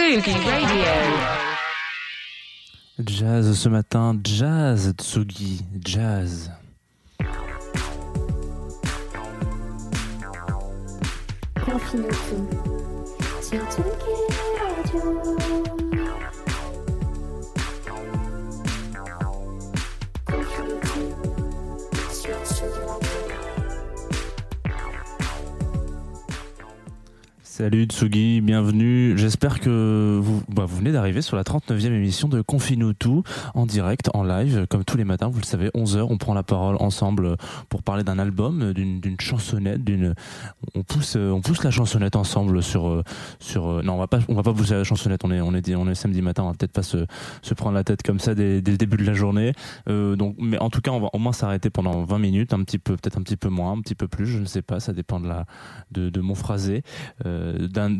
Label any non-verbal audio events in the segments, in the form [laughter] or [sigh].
Radio. Jazz ce matin, jazz Tsugi, jazz. Sur Tsugi Salut Tsugi, bienvenue. J'espère que vous, bah, vous venez d'arriver sur la 39e émission de Confine tout en direct, en live, comme tous les matins, vous le savez, 11h, on prend la parole ensemble pour parler d'un album, d'une chansonnette, d'une on pousse on pousse la chansonnette ensemble sur sur non, on va pas on va pas pousser la chansonnette, on est on est on est samedi matin, on va peut-être pas se se prendre la tête comme ça dès, le début de la journée. Euh, donc mais en tout cas, on va au moins s'arrêter pendant 20 minutes, un petit peu peut-être un petit peu moins, un petit peu plus, je ne sais pas, ça dépend de la de mon phrasé. Euh,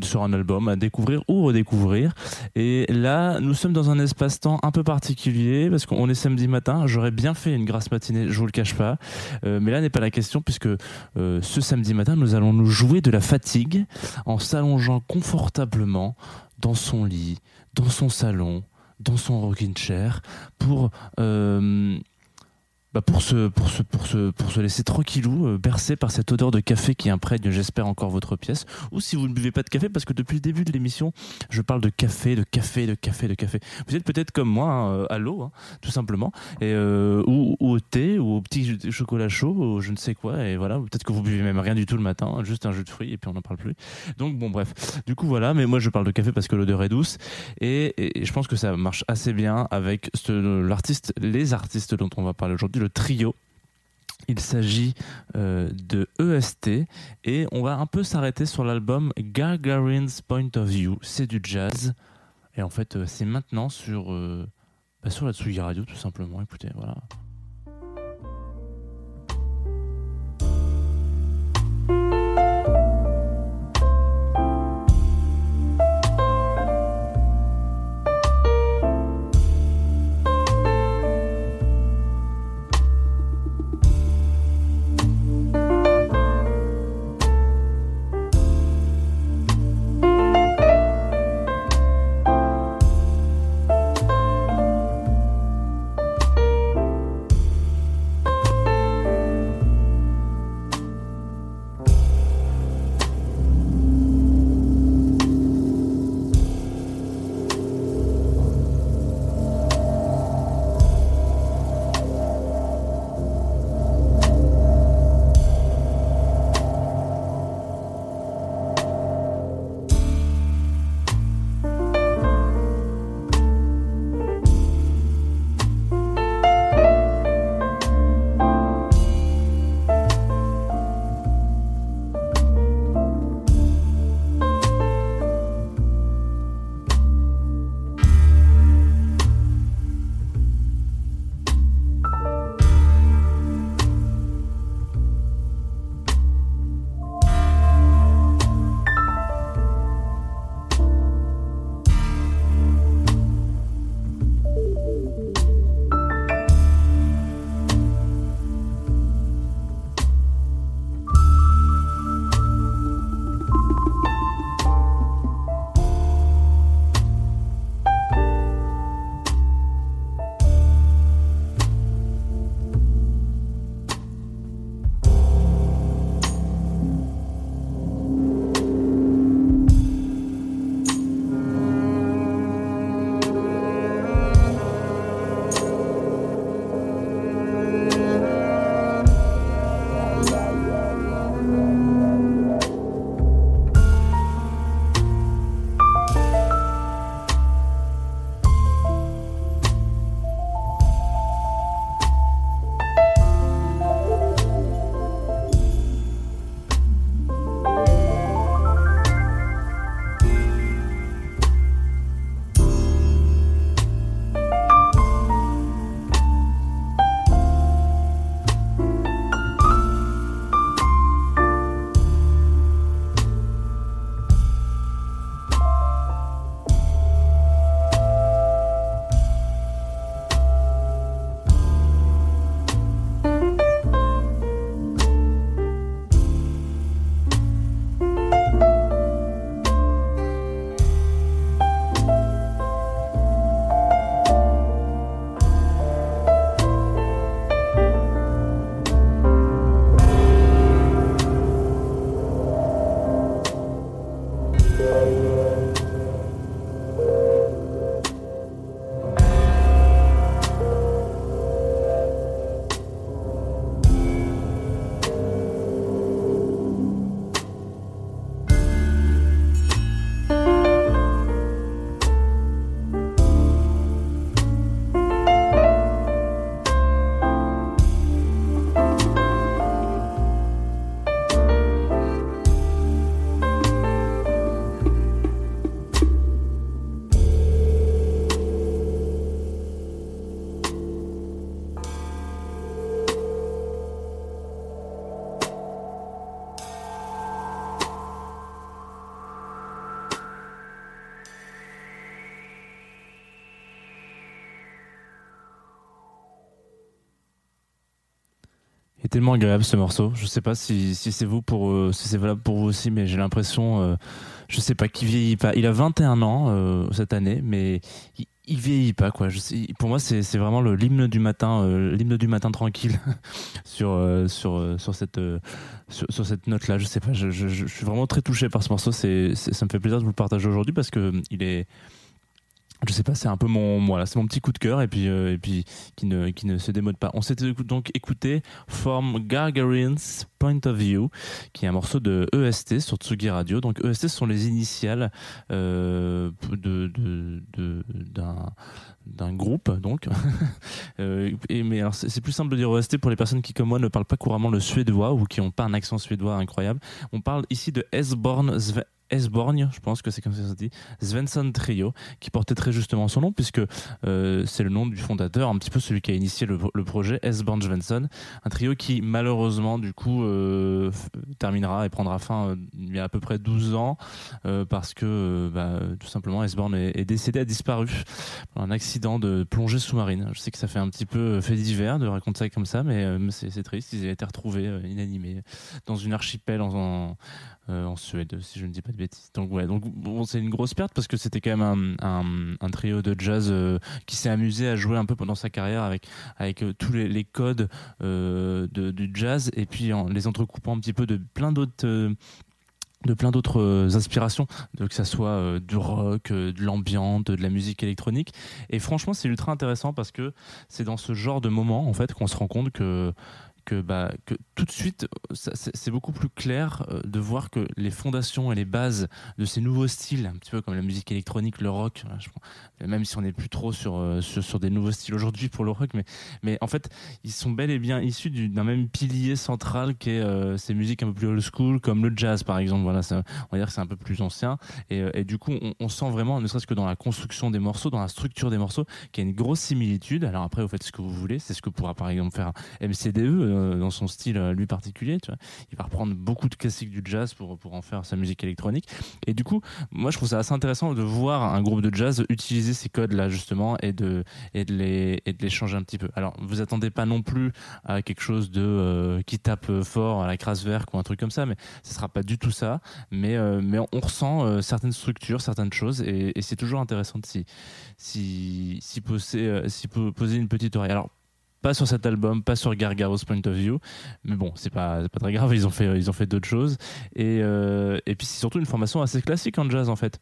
sur un album à découvrir ou redécouvrir. Et là, nous sommes dans un espace-temps un peu particulier parce qu'on est samedi matin. J'aurais bien fait une grasse matinée, je vous le cache pas. Euh, mais là n'est pas la question puisque euh, ce samedi matin, nous allons nous jouer de la fatigue en s'allongeant confortablement dans son lit, dans son salon, dans son rocking chair pour euh, bah pour se pour se pour se pour se laisser tranquillou euh, bercé par cette odeur de café qui imprègne j'espère encore votre pièce. Ou si vous ne buvez pas de café parce que depuis le début de l'émission je parle de café de café de café de café. Vous êtes peut-être comme moi hein, euh, à l'eau hein, tout simplement. Et euh, ou, au thé ou au petit chocolat chaud ou je ne sais quoi et voilà. Peut-être que vous buvez même rien du tout le matin hein, juste un jus de fruits et puis on n'en parle plus. Donc bon bref. Du coup voilà. Mais moi je parle de café parce que l'odeur est douce. Et, et je pense que ça marche assez bien avec l'artiste, les artistes dont on va parler aujourd'hui, le trio. Il s'agit euh, de EST et on va un peu s'arrêter sur l'album Gagarin's Point of View. C'est du jazz et en fait euh, c'est maintenant sur euh, bah, sur la Tsugi Radio tout simplement. Écoutez, voilà. Tellement agréable ce morceau. Je sais pas si, c'est vous pour euh, si c'est valable pour vous aussi, mais j'ai l'impression, euh, je sais pas, qu'il vieillit pas. Il a 21 ans euh, cette année, mais il, il vieillit pas quoi. Pour moi, c'est vraiment le l'hymne du matin, euh, l'hymne du matin tranquille [laughs] sur sur sur cette sur, cette note là. Je sais pas, je, suis vraiment très touché par ce morceau. Ça me fait plaisir de vous le partager aujourd'hui parce que il est je sais pas, c'est un peu mon voilà, c'est mon petit coup de cœur et puis euh, et puis qui ne qui ne se démode pas. On s'était donc écouté From Gargarin's Point of View, qui est un morceau de EST sur Tsugi Radio. Donc EST sont les initiales euh, de d'un d'un groupe donc [laughs] Euh, et mais alors c'est plus simple de dire EST pour les personnes qui comme moi ne parlent pas couramment le suédois ou qui n'ont pas un accent suédois incroyable. On parle ici de Esborn Sve- Esborn, je pense que c'est comme ça que ça dit, Svensson Trio, qui portait très justement son nom, puisque euh, c'est le nom du fondateur, un petit peu celui qui a initié le, projet, Esborn Svensson, un trio qui malheureusement du coup euh, terminera et prendra fin euh, il y a à peu près 12 ans, parce que bah, tout simplement Esborn est, décédé, a disparu un accident de plongée sous-marine. Je sais que ça fait un petit peu fait divers de raconter ça comme ça, mais c'est triste, ils ont été retrouvés inanimés dans une archipel en, en, euh, en Suède, si je ne dis pas de bêtises. Donc ouais, donc bon, c'est une grosse perte parce que c'était quand même un, un, trio de jazz euh, qui s'est amusé à jouer un peu pendant sa carrière avec avec euh, tous les, codes euh, du jazz et puis en les entrecoupant un petit peu de plein d'autres. de plein d'autres inspirations, que ça soit du rock, de l'ambiance, de la musique électronique. Et franchement, c'est ultra intéressant parce que c'est dans ce genre de moment en fait qu'on se rend compte que que, bah, que tout de suite, c'est beaucoup plus clair euh, de voir que les fondations et les bases de ces nouveaux styles, un petit peu comme la musique électronique, le rock, pense, même si on n'est plus trop sur, euh, sur, sur des nouveaux styles aujourd'hui pour le rock, mais, mais en fait, ils sont bel et bien issus du- d'un même pilier central qui est euh, ces musiques un peu plus old school, comme le jazz par exemple. Voilà, on va dire que c'est un peu plus ancien. Et, du coup, on, on sent vraiment, ne serait-ce que dans la construction des morceaux, dans la structure des morceaux, qu'il y a une grosse similitude. Alors après, vous faites ce que vous voulez. C'est ce que pourra par exemple faire MCDE dans son style euh, lui particulier. Tu vois. Il va reprendre beaucoup de classiques du jazz pour, pour en faire sa musique électronique. Et du coup, moi, je trouve ça assez intéressant de voir un groupe de jazz utiliser ces codes-là justement et de, et de les, et de les changer un petit peu. Alors, vous attendez pas non plus à quelque chose de euh, qui tape fort à la Kraftwerk ou un truc comme ça, mais ce sera pas du tout ça. Mais, euh, mais on ressent euh, certaines structures, certaines choses, et, c'est toujours intéressant de s'y, s'y, s'y poser, euh, po- poser une petite oreille. Alors, pas sur cet album, pas sur Gargaro's Point of View, mais bon, c'est pas, pas très grave, ils ont fait, ils ont fait d'autres choses. Et, euh, et puis c'est surtout une formation assez classique en jazz en fait.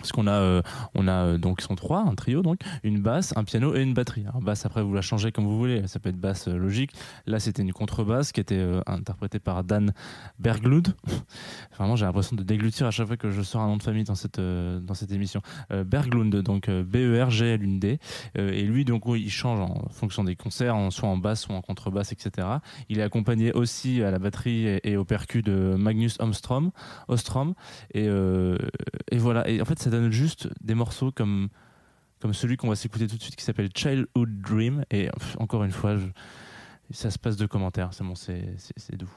Parce qu'on a, euh, on a euh, donc ils sont trois, un trio donc, une basse, un piano et une batterie. Alors basse après vous la changez comme vous voulez, ça peut être basse euh, logique. Là c'était une contrebasse qui était euh, interprétée par Dan Berglund. [laughs] Vraiment j'ai l'impression de déglutir à chaque fois que je sors un nom de famille dans cette dans cette émission. Berglund donc B E R G L U N D et lui donc il change en fonction des concerts, soit en basse soit en contrebasse etc. Il est accompagné aussi à la batterie et, au percu de Magnus Ostrom, Ostrom et, et voilà. Et en fait, ça donne juste des morceaux comme, comme celui qu'on va s'écouter tout de suite qui s'appelle Childhood Dream. Et encore une fois, ça se passe de commentaires. C'est bon, c'est doux.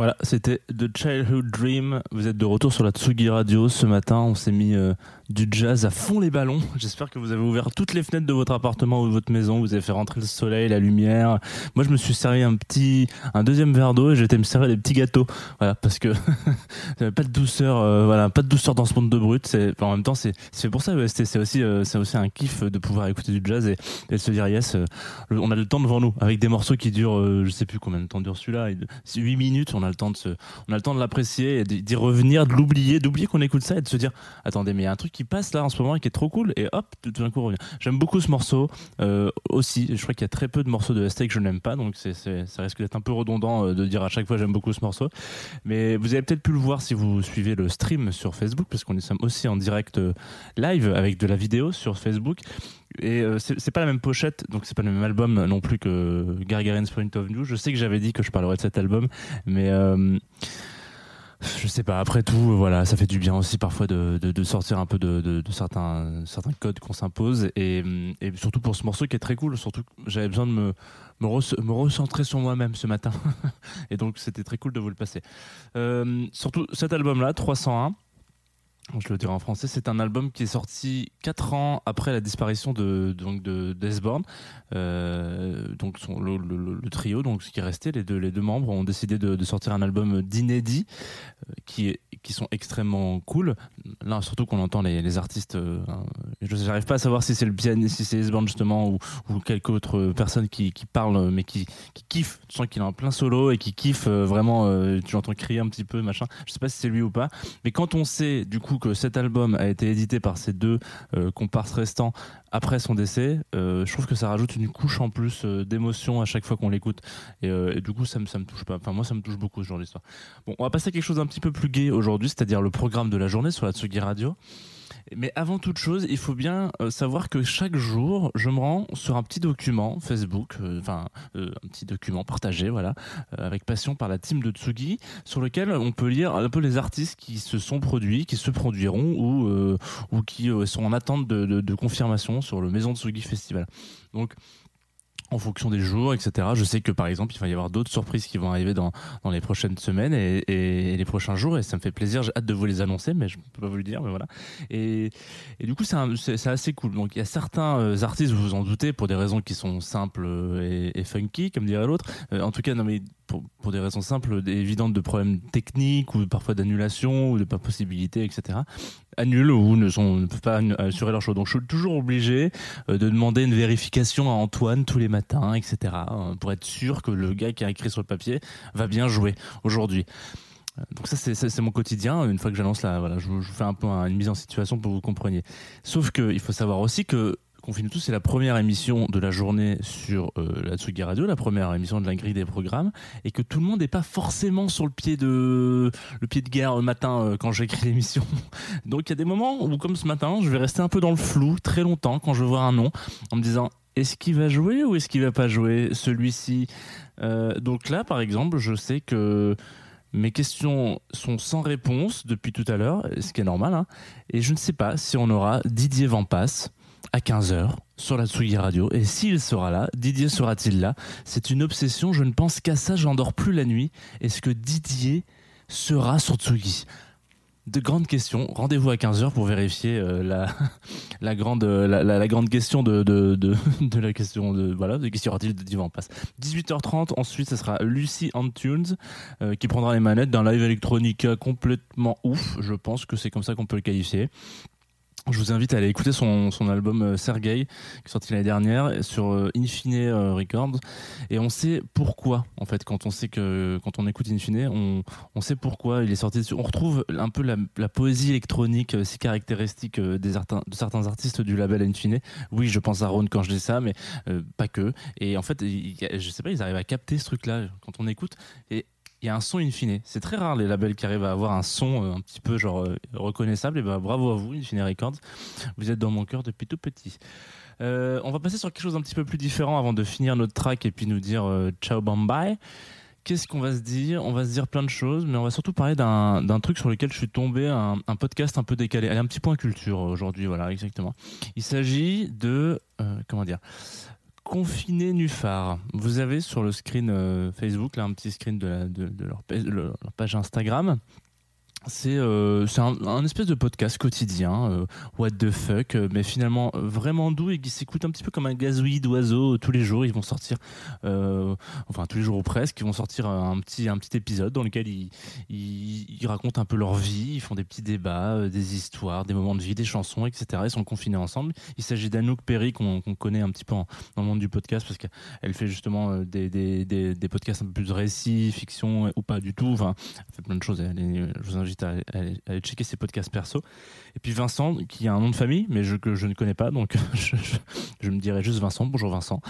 Voilà, c'était The Childhood Dream. Vous êtes de retour sur la Tsugi Radio. Ce matin, on s'est mis euh, du jazz à fond les ballons. [laughs] J'espère que vous avez ouvert toutes les fenêtres de votre appartement ou de votre maison. Vous avez fait rentrer le soleil, la lumière. Moi, je me suis servi un petit, un deuxième verre d'eau et j'étais me servir des petits gâteaux. Voilà, parce que [laughs] pas de douceur, euh, voilà, pas de douceur dans ce monde de brut. En même temps, c'est, c'est pour ça, EST. C'est aussi, euh, c'est aussi un kiff de pouvoir écouter du jazz et, et se dire, yes, on a le temps devant nous avec des morceaux qui durent, je sais plus combien de temps dure celui-là. 8 minutes, le temps de on a le temps de l'apprécier d'y revenir, de l'oublier, d'oublier qu'on écoute ça et de se dire attendez mais il y a un truc qui passe là en ce moment et qui est trop cool et hop tout d'un coup on revient. J'aime beaucoup ce morceau euh, aussi. Je crois qu'il y a très peu de morceaux de ST que je n'aime pas donc c'est ça risque d'être un peu redondant euh, de dire à chaque fois j'aime beaucoup ce morceau. Mais vous avez peut-être pu le voir si vous suivez le stream sur Facebook parce qu'on est aussi en direct euh, live avec de la vidéo sur Facebook. Et euh, c'est pas la même pochette, donc c'est pas le même album non plus que Gargarin's Point of View. Je sais que j'avais dit que je parlerais de cet album, mais euh, je sais pas. Après tout, euh, voilà, ça fait du bien aussi parfois de, de, sortir un peu de, de, certains, certains codes qu'on s'impose, et, et surtout pour ce morceau qui est très cool. Surtout, j'avais besoin de me me recentrer sur moi-même ce matin, [laughs] et donc c'était très cool de vous le passer. Euh, surtout cet album-là, 301. Je le dirai en français, c'est un album qui est sorti 4 ans après la disparition de donc de Deathborn. Euh, donc le, trio, donc ce qui est resté, les deux membres ont décidé de, sortir un album d'inédits euh, qui qui sont extrêmement cool. Là, surtout qu'on entend les, les artistes. euh, je n'arrive pas à savoir si c'est le pianiste, si c'est Deathborn justement ou, ou quelque autre personne qui, qui parle, mais qui, qui kiffe. Tu sens qu'il est en plein solo et qui kiffe euh, vraiment. tu l'entends crier un petit peu, machin. Je sais pas si c'est lui ou pas. Mais quand on sait du coup que cet album a été édité par ces deux euh, comparses restants après son décès, euh, je trouve que ça rajoute une couche en plus euh, d'émotion à chaque fois qu'on l'écoute. Et, du coup, ça me, ça me touche pas. Enfin, moi, ça me touche beaucoup ce genre. Bon, on va passer à quelque chose d'un petit peu plus gai aujourd'hui, c'est-à-dire le programme de la journée sur la Tsugi Radio. Mais avant toute chose, il faut bien euh, savoir que chaque jour, je me rends sur un petit document Facebook, euh, enfin euh, un petit document partagé, voilà, avec passion par la team de Tsugi, sur lequel on peut lire un peu les artistes qui se sont produits, qui se produiront ou ou qui sont en attente de, de- de confirmation sur le Maison Tsugi Festival. Donc en fonction des jours, etc. Je sais que par exemple, il va y avoir d'autres surprises qui vont arriver dans, dans les prochaines semaines et, les prochains jours, et ça me fait plaisir. J'ai hâte de vous les annoncer, mais je ne peux pas vous le dire, mais voilà. Et, et du coup, c'est assez cool. Donc, il y a certains euh, artistes, vous vous en doutez, pour des raisons qui sont simples euh, et, funky, comme dirait l'autre. Euh, en tout cas, non, mais pour, pour des raisons simples, évidentes de problèmes techniques ou parfois d'annulation ou de pas possibilité, etc. Annulent ou ne, sont, peuvent pas assurer leur show. Donc, je suis toujours obligé euh, de demander une vérification à Antoine tous les matins, etc. euh, pour être sûr que le gars qui a écrit sur le papier va bien jouer aujourd'hui. Donc ça c'est- mon quotidien. Une fois que j'annonce là, voilà, je, je fais un peu un- une mise en situation pour que vous compreniez. Sauf que il faut savoir aussi que Confine tout, c'est la première émission de la journée sur euh, la Tsugi Radio, la première émission de la grille des programmes, et que tout le monde n'est pas forcément sur le pied de le pied de guerre le matin euh, quand j'écris [laughs] l'émission. Donc il y a des moments où, comme ce matin, je vais rester un peu dans le flou très longtemps quand je vois un nom, en me disant est-ce qu'il va jouer ou est-ce qu'il va pas jouer celui-ci? Euh, Donc là, par exemple, je sais que mes questions sont sans réponse depuis tout à l'heure, ce qui est normal, hein, et je ne sais pas si on aura Didier Vampas à 15h sur la Tsugi Radio. Et s'il sera là, Didier sera-t-il là? C'est une obsession, je ne pense qu'à ça, j'en dors plus la nuit. Est-ce que Didier sera sur Tsugi? De grandes questions. Rendez-vous à 15h pour vérifier euh, la, [laughs] grande, la, grande question [laughs] de, la question de voilà de qui sera-t-il de Divan Passe. 18h30 ensuite ce sera Lucy Antunes euh, qui prendra les manettes d'un live électronica complètement ouf. Je pense que c'est comme ça qu'on peut le qualifier. Je vous invite à aller écouter son, son album euh, Sergei, qui est sorti l'année dernière sur euh, Infine euh, Records. Et on sait pourquoi, en fait, quand on sait que, quand on écoute Infine, on, on sait pourquoi il est sorti dessus. On retrouve un peu la, poésie électronique si caractéristique des de certains artistes du label Infine. Oui, je pense à Ron quand je dis ça, mais pas que. Et en fait, il je sais pas, ils arrivent à capter ce truc-là quand on écoute. Et il y a un son in fine. C'est très rare les labels qui arrivent à avoir un son euh, un petit peu genre euh, reconnaissable. Et ben bravo à vous, Infine Records. Vous êtes dans mon cœur depuis tout petit. Euh, on va passer sur quelque chose d'un petit peu plus différent avant de finir notre track et puis nous dire euh, ciao bye. Qu'est-ce qu'on va se dire? On va se dire plein de choses, mais on va surtout parler d'un truc sur lequel je suis tombé, un, un podcast un peu décalé. Allez, un petit point culture aujourd'hui, voilà, exactement. Il s'agit de, comment dire, Confiné Nufar. Vous avez sur le screen euh, Facebook, là, un petit screen de, leur page Instagram. C'est euh, un, espèce de podcast quotidien, euh, what the fuck, euh, mais finalement euh, vraiment doux et qui s'écoute un petit peu comme un gazouillis d'oiseaux. Tous les jours, ils vont sortir, enfin tous les jours ou presque, ils vont sortir un petit, un petit épisode dans lequel ils, ils, racontent un peu leur vie, ils font des petits débats, des histoires, des moments de vie, des chansons, etc. Ils sont confinés ensemble. Il s'agit d'Anouk Perry qu'on connaît un petit peu dans le monde du podcast parce qu'elle fait justement des, des, des, des podcasts un peu plus de récits, fiction ou pas du tout. Enfin, elle fait plein de choses. Elle je vous invite aller- à à aller checker ses podcasts perso. Et puis Vincent, qui a un nom de famille, mais je, que je ne connais pas, donc [laughs] je, me dirais juste Vincent. Bonjour Vincent.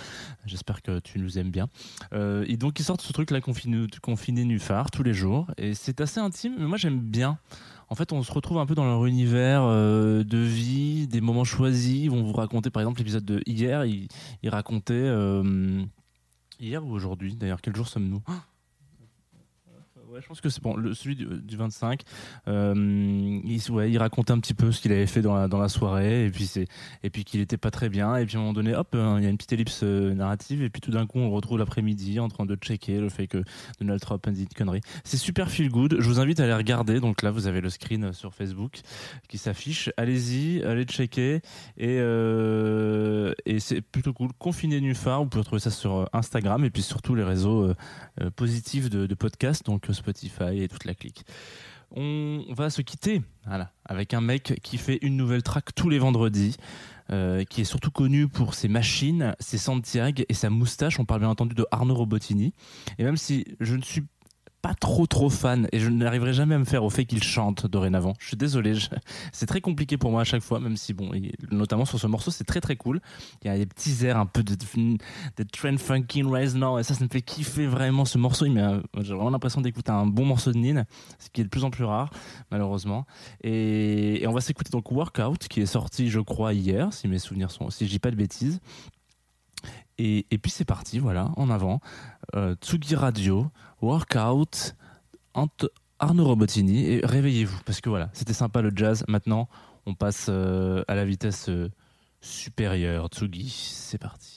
J'espère que tu nous aimes bien. Euh, et donc ils sortent ce truc là confiné, confiné nuphar tous les jours, et c'est assez intime. Mais moi j'aime bien. En fait, on se retrouve un peu dans leur univers euh, de vie, des moments choisis. Ils vont vous raconter, par exemple, l'épisode de hier. Ils, ils racontaient euh, hier ou aujourd'hui. D'ailleurs, quel jour sommes-nous? Ouais, je pense que c'est bon. Le, celui du, du 25, euh, il, ouais, il racontait un petit peu ce qu'il avait fait dans la, dans la soirée, et puis puis qu'il était pas très bien. Et puis à un moment donné, hop, euh, il y a une petite ellipse euh, narrative, et puis tout d'un coup, on retrouve l'après-midi en train de checker le fait que Donald Trump a dit une connerie. C'est super feel good. Je vous invite à aller regarder. Donc là, vous avez le screen euh, sur Facebook qui s'affiche. Allez-y, allez checker, et et c'est plutôt cool. Confiné Nufar, vous pouvez retrouver ça sur Instagram et puis sur tous les réseaux positifs de, de podcast, donc Spotify et toute la clique. On va se quitter voilà, avec un mec qui fait une nouvelle track tous les vendredis, euh, qui est surtout connu pour ses machines, ses Santiago et sa moustache. On parle bien entendu de Arnaud Robotini. Et même si je ne suis pas trop trop fan et je n'arriverai jamais à me faire au fait qu'il chante dorénavant. Je suis désolé, c'est très compliqué pour moi à chaque fois, même si bon, notamment sur ce morceau, c'est très très cool. Il y a des petits airs un peu de, de trend funky rise now et ça, ça me fait kiffer vraiment ce morceau. Il m'a- J'ai vraiment l'impression d'écouter un bon morceau de Nin, ce qui est de plus en plus rare malheureusement. Et, on va s'écouter donc Workout qui est sorti, je crois, hier, si mes souvenirs sont, si je dis pas de bêtises. Et, et puis c'est parti, voilà, en avant. Euh, Tsugi Radio, Workout, Ant- Arnaud Robotini. Et réveillez-vous, parce que voilà, c'était sympa le jazz. Maintenant, on passe euh, à la vitesse euh, supérieure. Tsugi, c'est parti.